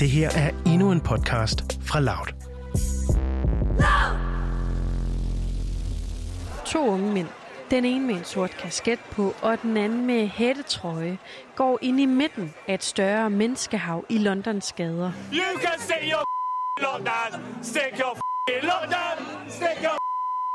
Det her er endnu en podcast fra Loud. To unge mænd, den ene med en sort kasket på, og den anden med hættetrøje, går ind i midten af et større menneskehav i Londons gader. You can stick your lockdown. Stick your lockdown. Stick your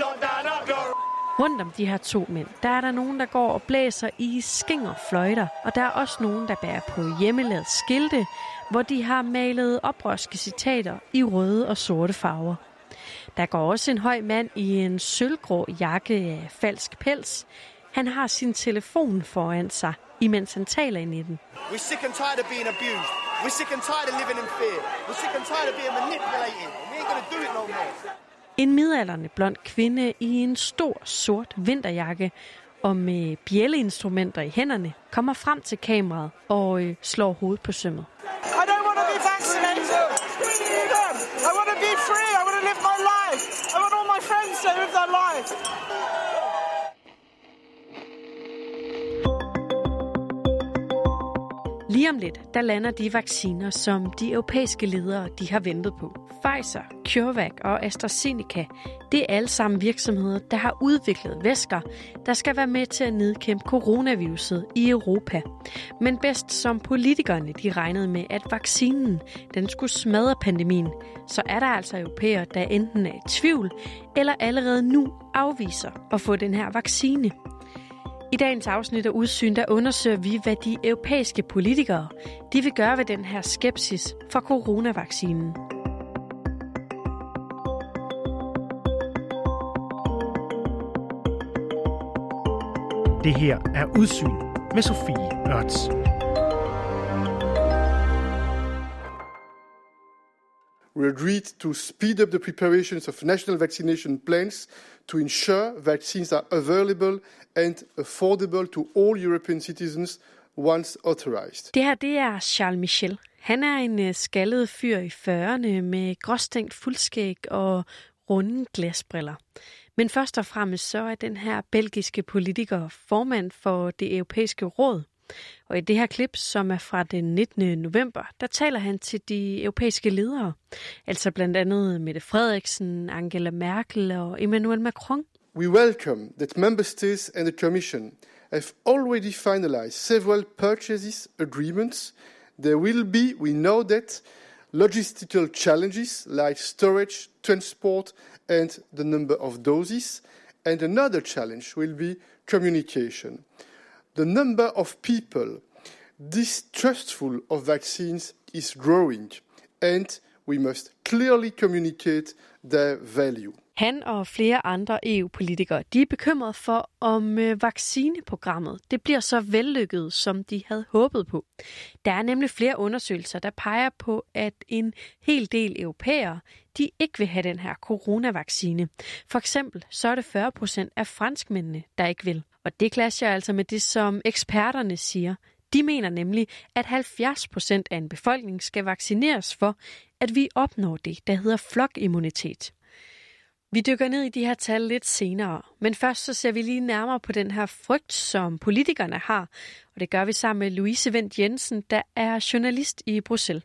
lockdown up your Rundt om de her to mænd, der er der nogen, der går og blæser i skinger fløjter, og der er også nogen, der bærer på hjemmelavet skilte, hvor de har malet oprørske citater i røde og sorte farver. Der går også en høj mand i en sølvgrå jakke af falsk pels. Han har sin telefon foran sig, imens han taler ind i den. We're sick and tired of being abused. We're sick and tired of living in fear. We're sick and tired of being manipulated. We ain't gonna do it no more. En midalderne blond kvinde i en stor sort vinterjakke og med bjælleinstrumenter i hænderne kommer frem til kameraet og øh, slår hovedet på sømmet. I don't want to be vaccinated. I want to be free. I want to live my life. I want all my friends to live their life. Lige om lidt, der lander de vacciner, som de europæiske ledere de har ventet på. Pfizer, CureVac og AstraZeneca, det er alle sammen virksomheder, der har udviklet væsker, der skal være med til at nedkæmpe coronaviruset i Europa. Men bedst som politikerne de regnede med, at vaccinen den skulle smadre pandemien, så er der altså europæere, der enten er i tvivl, eller allerede nu afviser at få den her vaccine. I dagens afsnit af Udsyn, der undersøger vi, hvad de europæiske politikere de vil gøre ved den her skepsis for coronavaccinen. Det her er Udsyn med Sofie Ørts. We agreed to speed up the preparations of national vaccination plans to ensure vaccines are available and affordable to all European citizens once authorized. Det her, det er Charles Michel. Han er en øh, skaldet fyr i 40'erne med gråstænkt fuldskæg og runde glasbriller. Men først og fremmest så er den her belgiske politiker formand for det europæiske råd. Og i det her klip, som er fra den 19. november, der taler han til de europæiske ledere. Altså blandt andet Mette Frederiksen, Angela Merkel og Emmanuel Macron. We welcome that member states and the Commission have already finalized several purchases agreements. There will be, we know that, logistical challenges like storage, transport, and the number of doses. And another challenge will be communication. The number of people distrustful of vaccines is growing, and we must clearly communicate their value. Han og flere andre EU-politikere de er bekymrede for, om øh, vaccineprogrammet det bliver så vellykket, som de havde håbet på. Der er nemlig flere undersøgelser, der peger på, at en hel del europæere de ikke vil have den her coronavaccine. For eksempel så er det 40 procent af franskmændene, der ikke vil. Og det clasher altså med det, som eksperterne siger. De mener nemlig, at 70 procent af en befolkning skal vaccineres for, at vi opnår det, der hedder flokimmunitet. Vi dykker ned i de her tal lidt senere, men først så ser vi lige nærmere på den her frygt, som politikerne har, og det gør vi sammen med Louise Vendt Jensen, der er journalist i Bruxelles.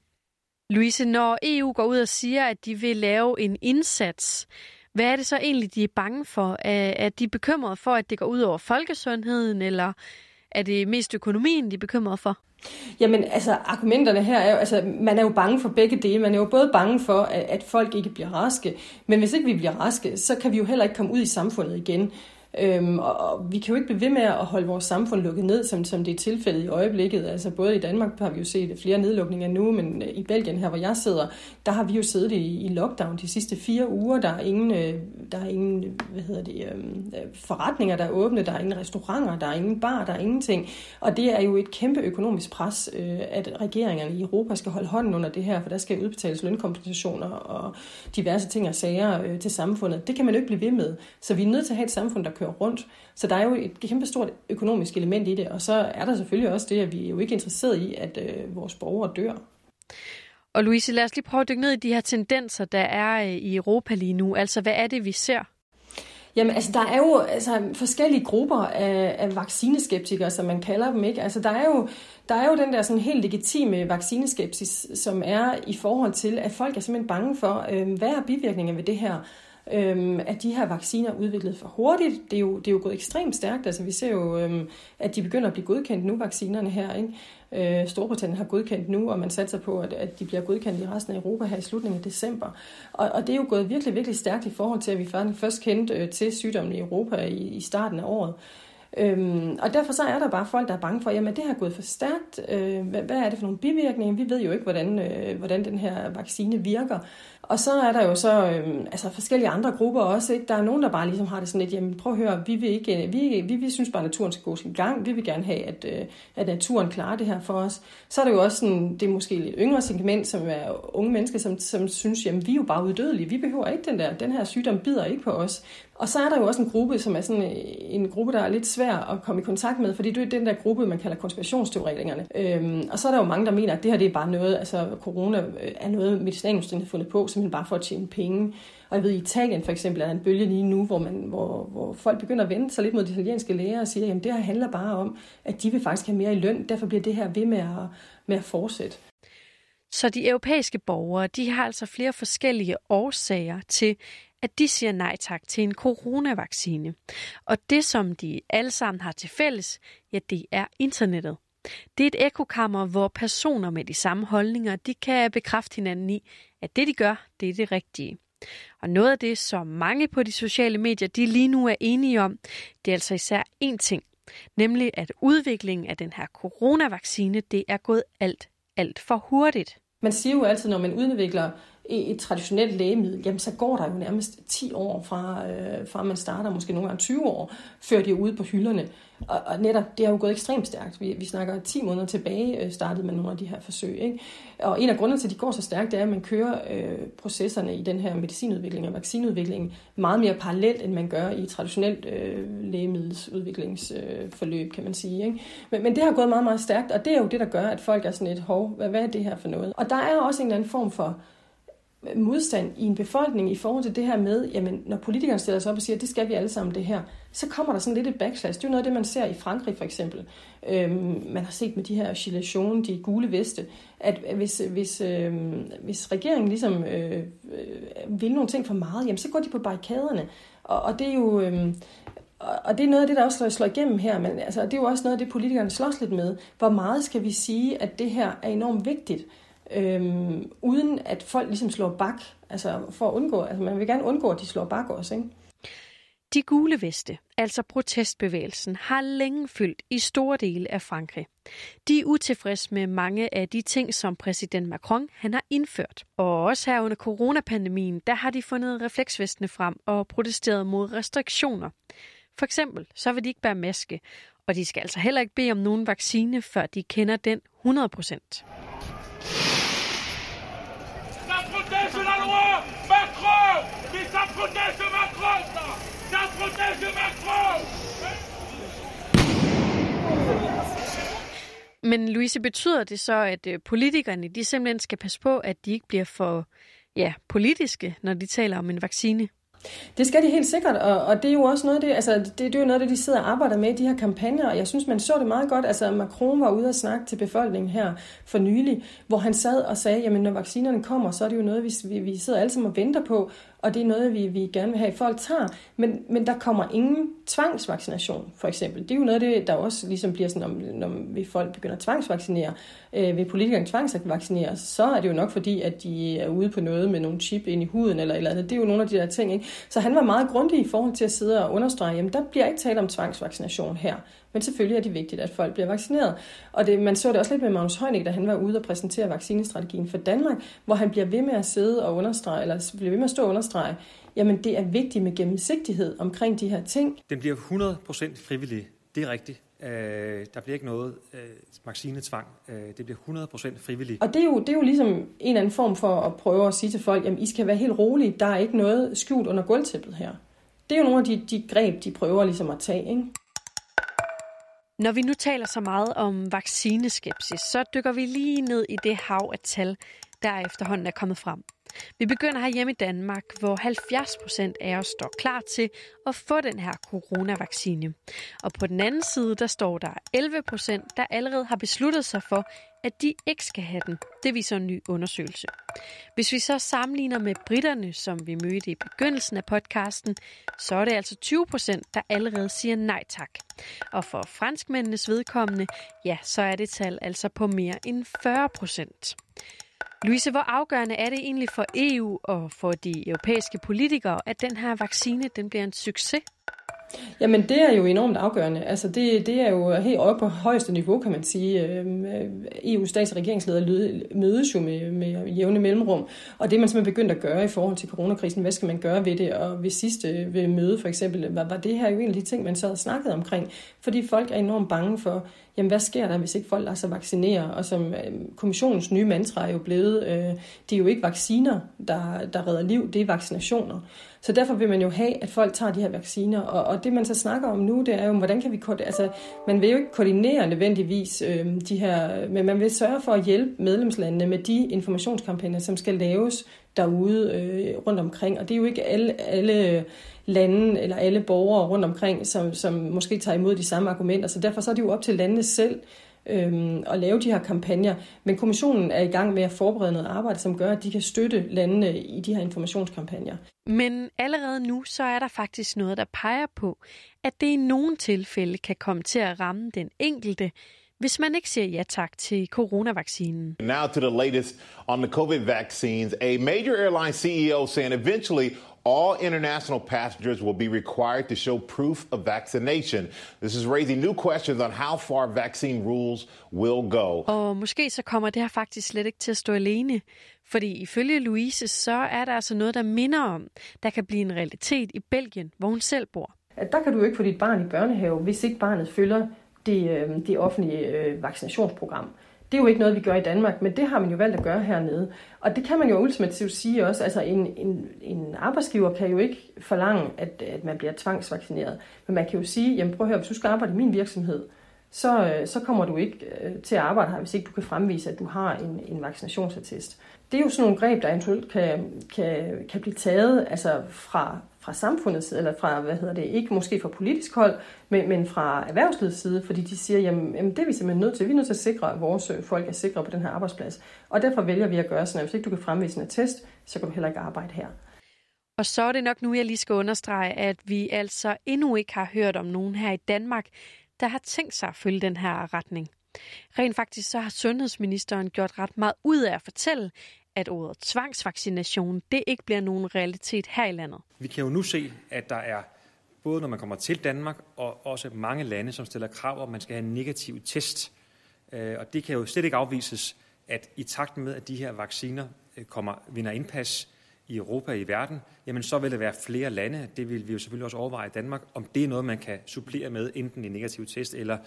Louise, når EU går ud og siger, at de vil lave en indsats, hvad er det så egentlig, de er bange for? Er de bekymrede for, at det går ud over folkesundheden, eller er det mest økonomien, de er bekymrede for? Jamen, altså, argumenterne her er jo, altså, man er jo bange for begge dele. Man er jo både bange for, at, at folk ikke bliver raske, men hvis ikke vi bliver raske, så kan vi jo heller ikke komme ud i samfundet igen. Øhm, og, og vi kan jo ikke blive ved med at holde vores samfund lukket ned, som, som det er tilfældet i øjeblikket. Altså både i Danmark har vi jo set flere nedlukninger nu, men øh, i Belgien her, hvor jeg sidder, der har vi jo siddet i, i lockdown de sidste fire uger. Der er ingen, øh, der er ingen hvad hedder det, øhm, øh, forretninger, der er åbne, der er ingen restauranter, der er ingen bar, der er ingenting. Og det er jo et kæmpe økonomisk pres, øh, at regeringerne i Europa skal holde hånden under det her, for der skal udbetales lønkompensationer og diverse ting og sager øh, til samfundet. Det kan man jo ikke blive ved med. Så vi er nødt til at have et samfund, der kører rundt. Så der er jo et kæmpe stort økonomisk element i det, og så er der selvfølgelig også det, at vi er jo ikke interesseret i, at øh, vores borgere dør. Og Louise, lad os lige prøve at dykke ned i de her tendenser, der er øh, i Europa lige nu. Altså, hvad er det, vi ser? Jamen, altså, der er jo altså, forskellige grupper af, af vaccineskeptikere, som man kalder dem, ikke? Altså, der er jo, der er jo den der sådan helt legitime vaccineskepsis, som er i forhold til, at folk er simpelthen bange for, øh, hvad er bivirkninger ved det her? Øhm, at de her vacciner er udviklet for hurtigt. Det er jo, det er jo gået ekstremt stærkt. Altså, vi ser jo, øhm, at de begynder at blive godkendt nu, vaccinerne her. Ikke? Øh, Storbritannien har godkendt nu, og man satser på, at, at de bliver godkendt i resten af Europa her i slutningen af december. Og, og det er jo gået virkelig, virkelig stærkt i forhold til, at vi først kendte øh, til sygdommen i Europa i, i starten af året. Øhm, og derfor så er der bare folk, der er bange for, jamen det har gået for stærkt. Øh, hvad, hvad er det for nogle bivirkninger? Vi ved jo ikke, hvordan, øh, hvordan den her vaccine virker. Og så er der jo så øh, altså forskellige andre grupper også. Ikke? Der er nogen, der bare ligesom har det sådan lidt, jamen prøv at høre, vi, vil ikke, øh, vi, vi, vi synes bare, at naturen skal gå sin gang. Vi vil gerne have, at, øh, at naturen klarer det her for os. Så er der jo også sådan, det er måske lidt yngre segment, som er unge mennesker, som, som synes, jamen vi er jo bare uddødelige. Vi behøver ikke den der, den her sygdom bider ikke på os. Og så er der jo også en gruppe, som er sådan øh, en gruppe, der er lidt svær at komme i kontakt med, fordi det er den der gruppe, man kalder konspirationsteoretikerne. Øhm, og så er der jo mange, der mener, at det her det er bare noget, altså corona øh, er noget, medicinalindustrien har fundet på, simpelthen bare for at tjene penge. Og jeg ved, i Italien for eksempel er der en bølge lige nu, hvor, man, hvor, hvor folk begynder at vende sig lidt mod de italienske læger og siger, at det her handler bare om, at de vil faktisk have mere i løn, derfor bliver det her ved med at, med at fortsætte. Så de europæiske borgere, de har altså flere forskellige årsager til, at de siger nej tak til en coronavaccine. Og det, som de alle sammen har til fælles, ja, det er internettet. Det er et ekokammer, hvor personer med de samme holdninger, de kan bekræfte hinanden i, at det, de gør, det er det rigtige. Og noget af det, som mange på de sociale medier, de lige nu er enige om, det er altså især én ting, nemlig at udviklingen af den her coronavaccine, det er gået alt, alt for hurtigt. Man siger jo altid, når man udvikler et traditionelt lægemiddel, jamen så går der jo nærmest 10 år fra, øh, fra man starter, måske nogle gange 20 år, før det er ude på hylderne. Og, og netop, det har jo gået ekstremt stærkt. Vi, vi snakker 10 måneder tilbage, øh, startede man nogle af de her forsøg. Ikke? Og en af grundene til, at de går så stærkt, det er, at man kører øh, processerne i den her medicinudvikling og vaccineudvikling meget mere parallelt, end man gør i traditionelt øh, lægemiddelsudviklingsforløb, øh, kan man sige. Ikke? Men, men det har gået meget, meget stærkt, og det er jo det, der gør, at folk er sådan et, hov, hvad, hvad er det her for noget? Og der er også en eller anden form for modstand i en befolkning i forhold til det her med, jamen når politikerne stiller sig op og siger, at det skal vi alle sammen det her, så kommer der sådan lidt et backslash. Det er jo noget af det, man ser i Frankrig for eksempel. Øhm, man har set med de her gilets de gule veste, at hvis, hvis, øhm, hvis regeringen ligesom øh, øh, vil nogle ting for meget, jamen så går de på barrikaderne. Og, og det er jo... Øhm, og det er noget af det, der også slår, slår igennem her, men altså, det er jo også noget af det, politikerne slås lidt med. Hvor meget skal vi sige, at det her er enormt vigtigt? Øhm, uden at folk ligesom slår bak, altså for at undgå, altså man vil gerne undgå, at de slår bak også, ikke? De gule veste, altså protestbevægelsen, har længe fyldt i store dele af Frankrig. De er utilfredse med mange af de ting, som præsident Macron han har indført. Og også her under coronapandemien, der har de fundet refleksvestene frem og protesteret mod restriktioner. For eksempel så vil de ikke bære maske, og de skal altså heller ikke bede om nogen vaccine, før de kender den 100 procent. protège la Macron Mais ça protège Macron, ça Ça protège Macron Men Louise, betyder det så, at øh, politikerne de simpelthen skal passe på, at de ikke bliver for ja, politiske, når de taler om en vaccine? Det skal de helt sikkert, og, og det er jo også noget af det, altså det, det er jo noget af det, de sidder og arbejder med i de her kampagner, og jeg synes, man så det meget godt. Altså Macron var ude og snakke til befolkningen her for nylig, hvor han sad og sagde, jamen når vaccinerne kommer, så er det jo noget, vi, vi sidder alle sammen og venter på, og det er noget, vi, vi gerne vil have, at folk tager. Men, men der kommer ingen tvangsvaccination, for eksempel. Det er jo noget af det, der også ligesom bliver sådan, når, når vi folk begynder at tvangsvaccinere, øh, vil politikerne tvangsvaccinere, så er det jo nok fordi, at de er ude på noget med nogle chip ind i huden eller eller andet. Det er jo nogle af de der ting. Ikke? Så han var meget grundig i forhold til at sidde og understrege, jamen der bliver ikke tale om tvangsvaccination her. Men selvfølgelig er det vigtigt, at folk bliver vaccineret. Og det, man så det også lidt med Magnus Heunicke, da han var ude og præsentere vaccinestrategien for Danmark, hvor han bliver ved med at sidde og understrege, eller bliver ved med at stå og understrege, jamen det er vigtigt med gennemsigtighed omkring de her ting. Den bliver 100% frivillig. Det er rigtigt. Øh, der bliver ikke noget øh, vaccinetvang. Øh, det bliver 100% frivilligt. Og det er, jo, det er jo ligesom en eller anden form for at prøve at sige til folk, jamen I skal være helt rolige, der er ikke noget skjult under gulvtæppet her. Det er jo nogle af de, de greb, de prøver ligesom at tage. Ikke? Når vi nu taler så meget om vaccineskepsis, så dykker vi lige ned i det hav af tal, der efterhånden er kommet frem. Vi begynder her hjemme i Danmark, hvor 70 procent af os står klar til at få den her coronavaccine. Og på den anden side, der står der 11 procent, der allerede har besluttet sig for, at de ikke skal have den. Det viser en ny undersøgelse. Hvis vi så sammenligner med britterne, som vi mødte i begyndelsen af podcasten, så er det altså 20 procent, der allerede siger nej tak. Og for franskmændenes vedkommende, ja, så er det tal altså på mere end 40 procent. Louise, hvor afgørende er det egentlig for EU og for de europæiske politikere, at den her vaccine den bliver en succes? Jamen, det er jo enormt afgørende. Altså, det, det er jo helt oppe på højeste niveau, kan man sige. Øhm, øh, EU's stats- og regeringsledere mødes jo med, med jævne mellemrum, og det man simpelthen begyndt at gøre i forhold til coronakrisen. Hvad skal man gøre ved det? Og ved sidste ved møde, for eksempel, var, var det her jo en af de ting, man så havde snakket omkring, fordi folk er enormt bange for, jamen hvad sker der, hvis ikke folk lader sig vaccinere? Og som øhm, kommissionens nye mantra er jo blevet, øh, det er jo ikke vacciner, der, der redder liv, det er vaccinationer. Så derfor vil man jo have, at folk tager de her vacciner. Og, og det man så snakker om nu, det er jo, hvordan kan vi altså man vil jo ikke koordinere nødvendigvis øh, de her, men man vil sørge for at hjælpe medlemslandene med de informationskampagner, som skal laves derude øh, rundt omkring. Og det er jo ikke alle, alle lande eller alle borgere rundt omkring, som, som måske tager imod de samme argumenter. Så derfor så er det jo op til landene selv øhm, at lave de her kampagner. Men kommissionen er i gang med at forberede noget arbejde, som gør, at de kan støtte landene i de her informationskampagner. Men allerede nu så er der faktisk noget, der peger på, at det i nogle tilfælde kan komme til at ramme den enkelte, hvis man ikke siger ja tak til coronavaccinen. Now to the latest on the COVID vaccines. A major airline CEO saying eventually all international passengers will be required to show proof of vaccination. This is raising new questions on how far vaccine rules will go. Og måske så kommer det her faktisk slet ikke til at stå alene. Fordi ifølge Louise, så er der altså noget, der minder om, der kan blive en realitet i Belgien, hvor hun selv bor. Der kan du jo ikke få dit barn i børnehave, hvis ikke barnet følger det, øh, det offentlige øh, vaccinationsprogram. Det er jo ikke noget, vi gør i Danmark, men det har man jo valgt at gøre hernede. Og det kan man jo ultimativt sige også. Altså en, en, en arbejdsgiver kan jo ikke forlange, at, at man bliver tvangsvaccineret. Men man kan jo sige, jamen prøv at høre, hvis du skal arbejde i min virksomhed, så, øh, så kommer du ikke øh, til at arbejde her, hvis ikke du kan fremvise, at du har en, en vaccinationsattest. Det er jo sådan nogle greb, der eventuelt kan, kan, kan blive taget altså fra, fra samfundets side, eller fra, hvad hedder det, ikke måske fra politisk hold, men, men fra erhvervslivets side, fordi de siger, jamen, jamen det er vi simpelthen nødt til. Vi er nødt til at sikre, at vores øh, folk er sikre på den her arbejdsplads. Og derfor vælger vi at gøre sådan, at hvis ikke du kan fremvise en attest, så kan du heller ikke arbejde her. Og så er det nok nu, jeg lige skal understrege, at vi altså endnu ikke har hørt om nogen her i Danmark, der har tænkt sig at følge den her retning. Rent faktisk så har sundhedsministeren gjort ret meget ud af at fortælle, at ordet tvangsvaccination det ikke bliver nogen realitet her i landet. Vi kan jo nu se, at der er både når man kommer til Danmark, og også mange lande, som stiller krav om, at man skal have en negativ test. Øh, og det kan jo slet ikke afvises, at i takt med, at de her vacciner øh, kommer, vinder indpas i Europa og i verden, jamen så vil der være flere lande, det vil vi jo selvfølgelig også overveje i Danmark, om det er noget, man kan supplere med, enten en negativ test eller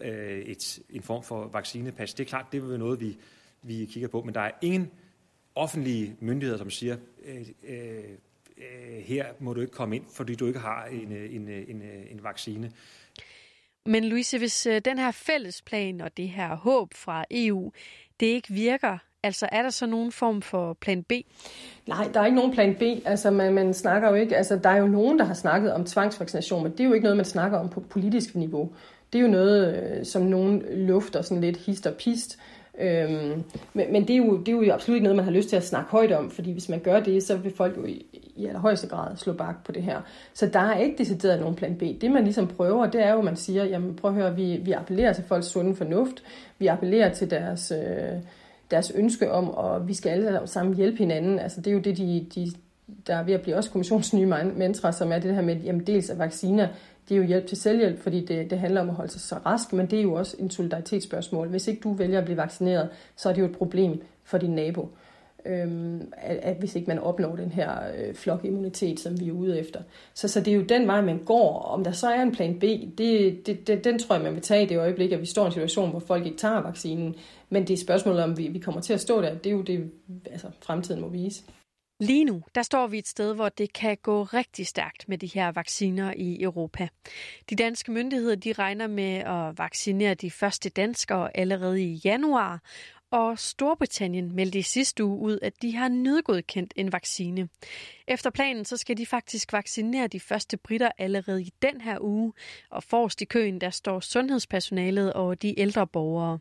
øh, et, en form for vaccinepas. Det er klart, det vil være noget, vi, vi kigger på, men der er ingen offentlige myndigheder, som siger, øh, øh, øh her må du ikke komme ind, fordi du ikke har en, øh, en, øh, en, en vaccine. Men Louise, hvis den her fællesplan og det her håb fra EU, det ikke virker, altså er der så nogen form for plan B? Nej, der er ikke nogen plan B. Altså man, man snakker jo ikke, altså der er jo nogen, der har snakket om tvangsvaccination, men det er jo ikke noget, man snakker om på politisk niveau. Det er jo noget, øh, som nogen lufter sådan lidt hist og pist. Øhm, men men det, er jo, det er jo absolut ikke noget, man har lyst til at snakke højt om, fordi hvis man gør det, så vil folk jo i, i allerhøjeste grad slå bak på det her. Så der er ikke decideret nogen plan B. Det man ligesom prøver, det er jo, at man siger, jamen prøv at høre, vi, vi appellerer til folks sunde fornuft, vi appellerer til deres, øh, deres ønske om, og vi skal alle sammen hjælpe hinanden. Altså det er jo det, de, de, der er ved at blive også kommissionens nye mantra, som er det her med, jamen dels af vacciner, det er jo hjælp til selvhjælp, fordi det, det handler om at holde sig så rask, men det er jo også en solidaritetsspørgsmål. Hvis ikke du vælger at blive vaccineret, så er det jo et problem for din nabo. Øhm, at, at hvis ikke man opnår den her øh, flokimmunitet, som vi er ude efter. Så, så det er jo den vej, man går. Om der så er en plan B, det, det, det, den tror jeg, man vil tage i det øjeblik, at vi står i en situation, hvor folk ikke tager vaccinen. Men det er spørgsmålet, om vi, vi kommer til at stå der. Det er jo det, altså, fremtiden må vise. Lige nu, der står vi et sted, hvor det kan gå rigtig stærkt med de her vacciner i Europa. De danske myndigheder, de regner med at vaccinere de første danskere allerede i januar, og Storbritannien meldte i sidste uge ud, at de har nødgodkendt en vaccine. Efter planen så skal de faktisk vaccinere de første britter allerede i den her uge, og forrest i køen der står sundhedspersonalet og de ældre borgere.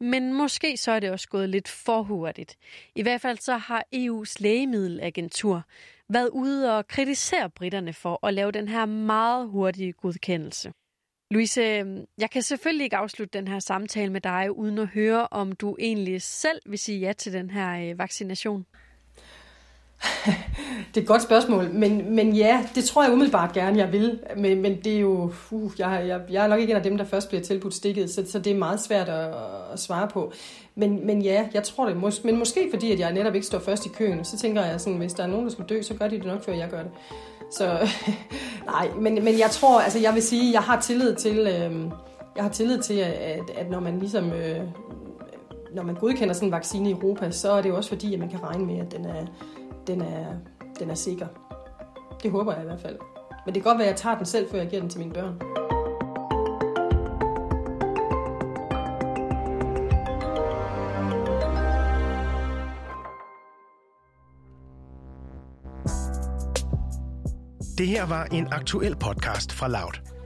Men måske så er det også gået lidt for hurtigt. I hvert fald så har EU's lægemiddelagentur været ude og kritisere britterne for at lave den her meget hurtige godkendelse. Louise, øhm, jeg kan selvfølgelig ikke afslutte den her samtale med dig, uden at høre, om du egentlig selv vil sige ja til den her øh, vaccination det er et godt spørgsmål, men, men ja, det tror jeg umiddelbart gerne, jeg vil. Men, men det er jo, uh, jeg, jeg, jeg er nok ikke en af dem, der først bliver tilbudt stikket, så, så det er meget svært at, at svare på. Men, men ja, jeg tror det. Mås- men måske fordi, at jeg netop ikke står først i køen, så tænker jeg sådan, hvis der er nogen, der skal dø, så gør de det nok, før jeg gør det. Så nej, men, men jeg tror, altså jeg vil sige, jeg har tillid til, øh, jeg har tillid til, at, at når man ligesom, øh, når man godkender sådan en vaccine i Europa, så er det jo også fordi, at man kan regne med, at den er, den er, den er sikker. Det håber jeg i hvert fald. Men det kan godt være, at jeg tager den selv, før jeg giver den til mine børn. Det her var en aktuel podcast fra Loud.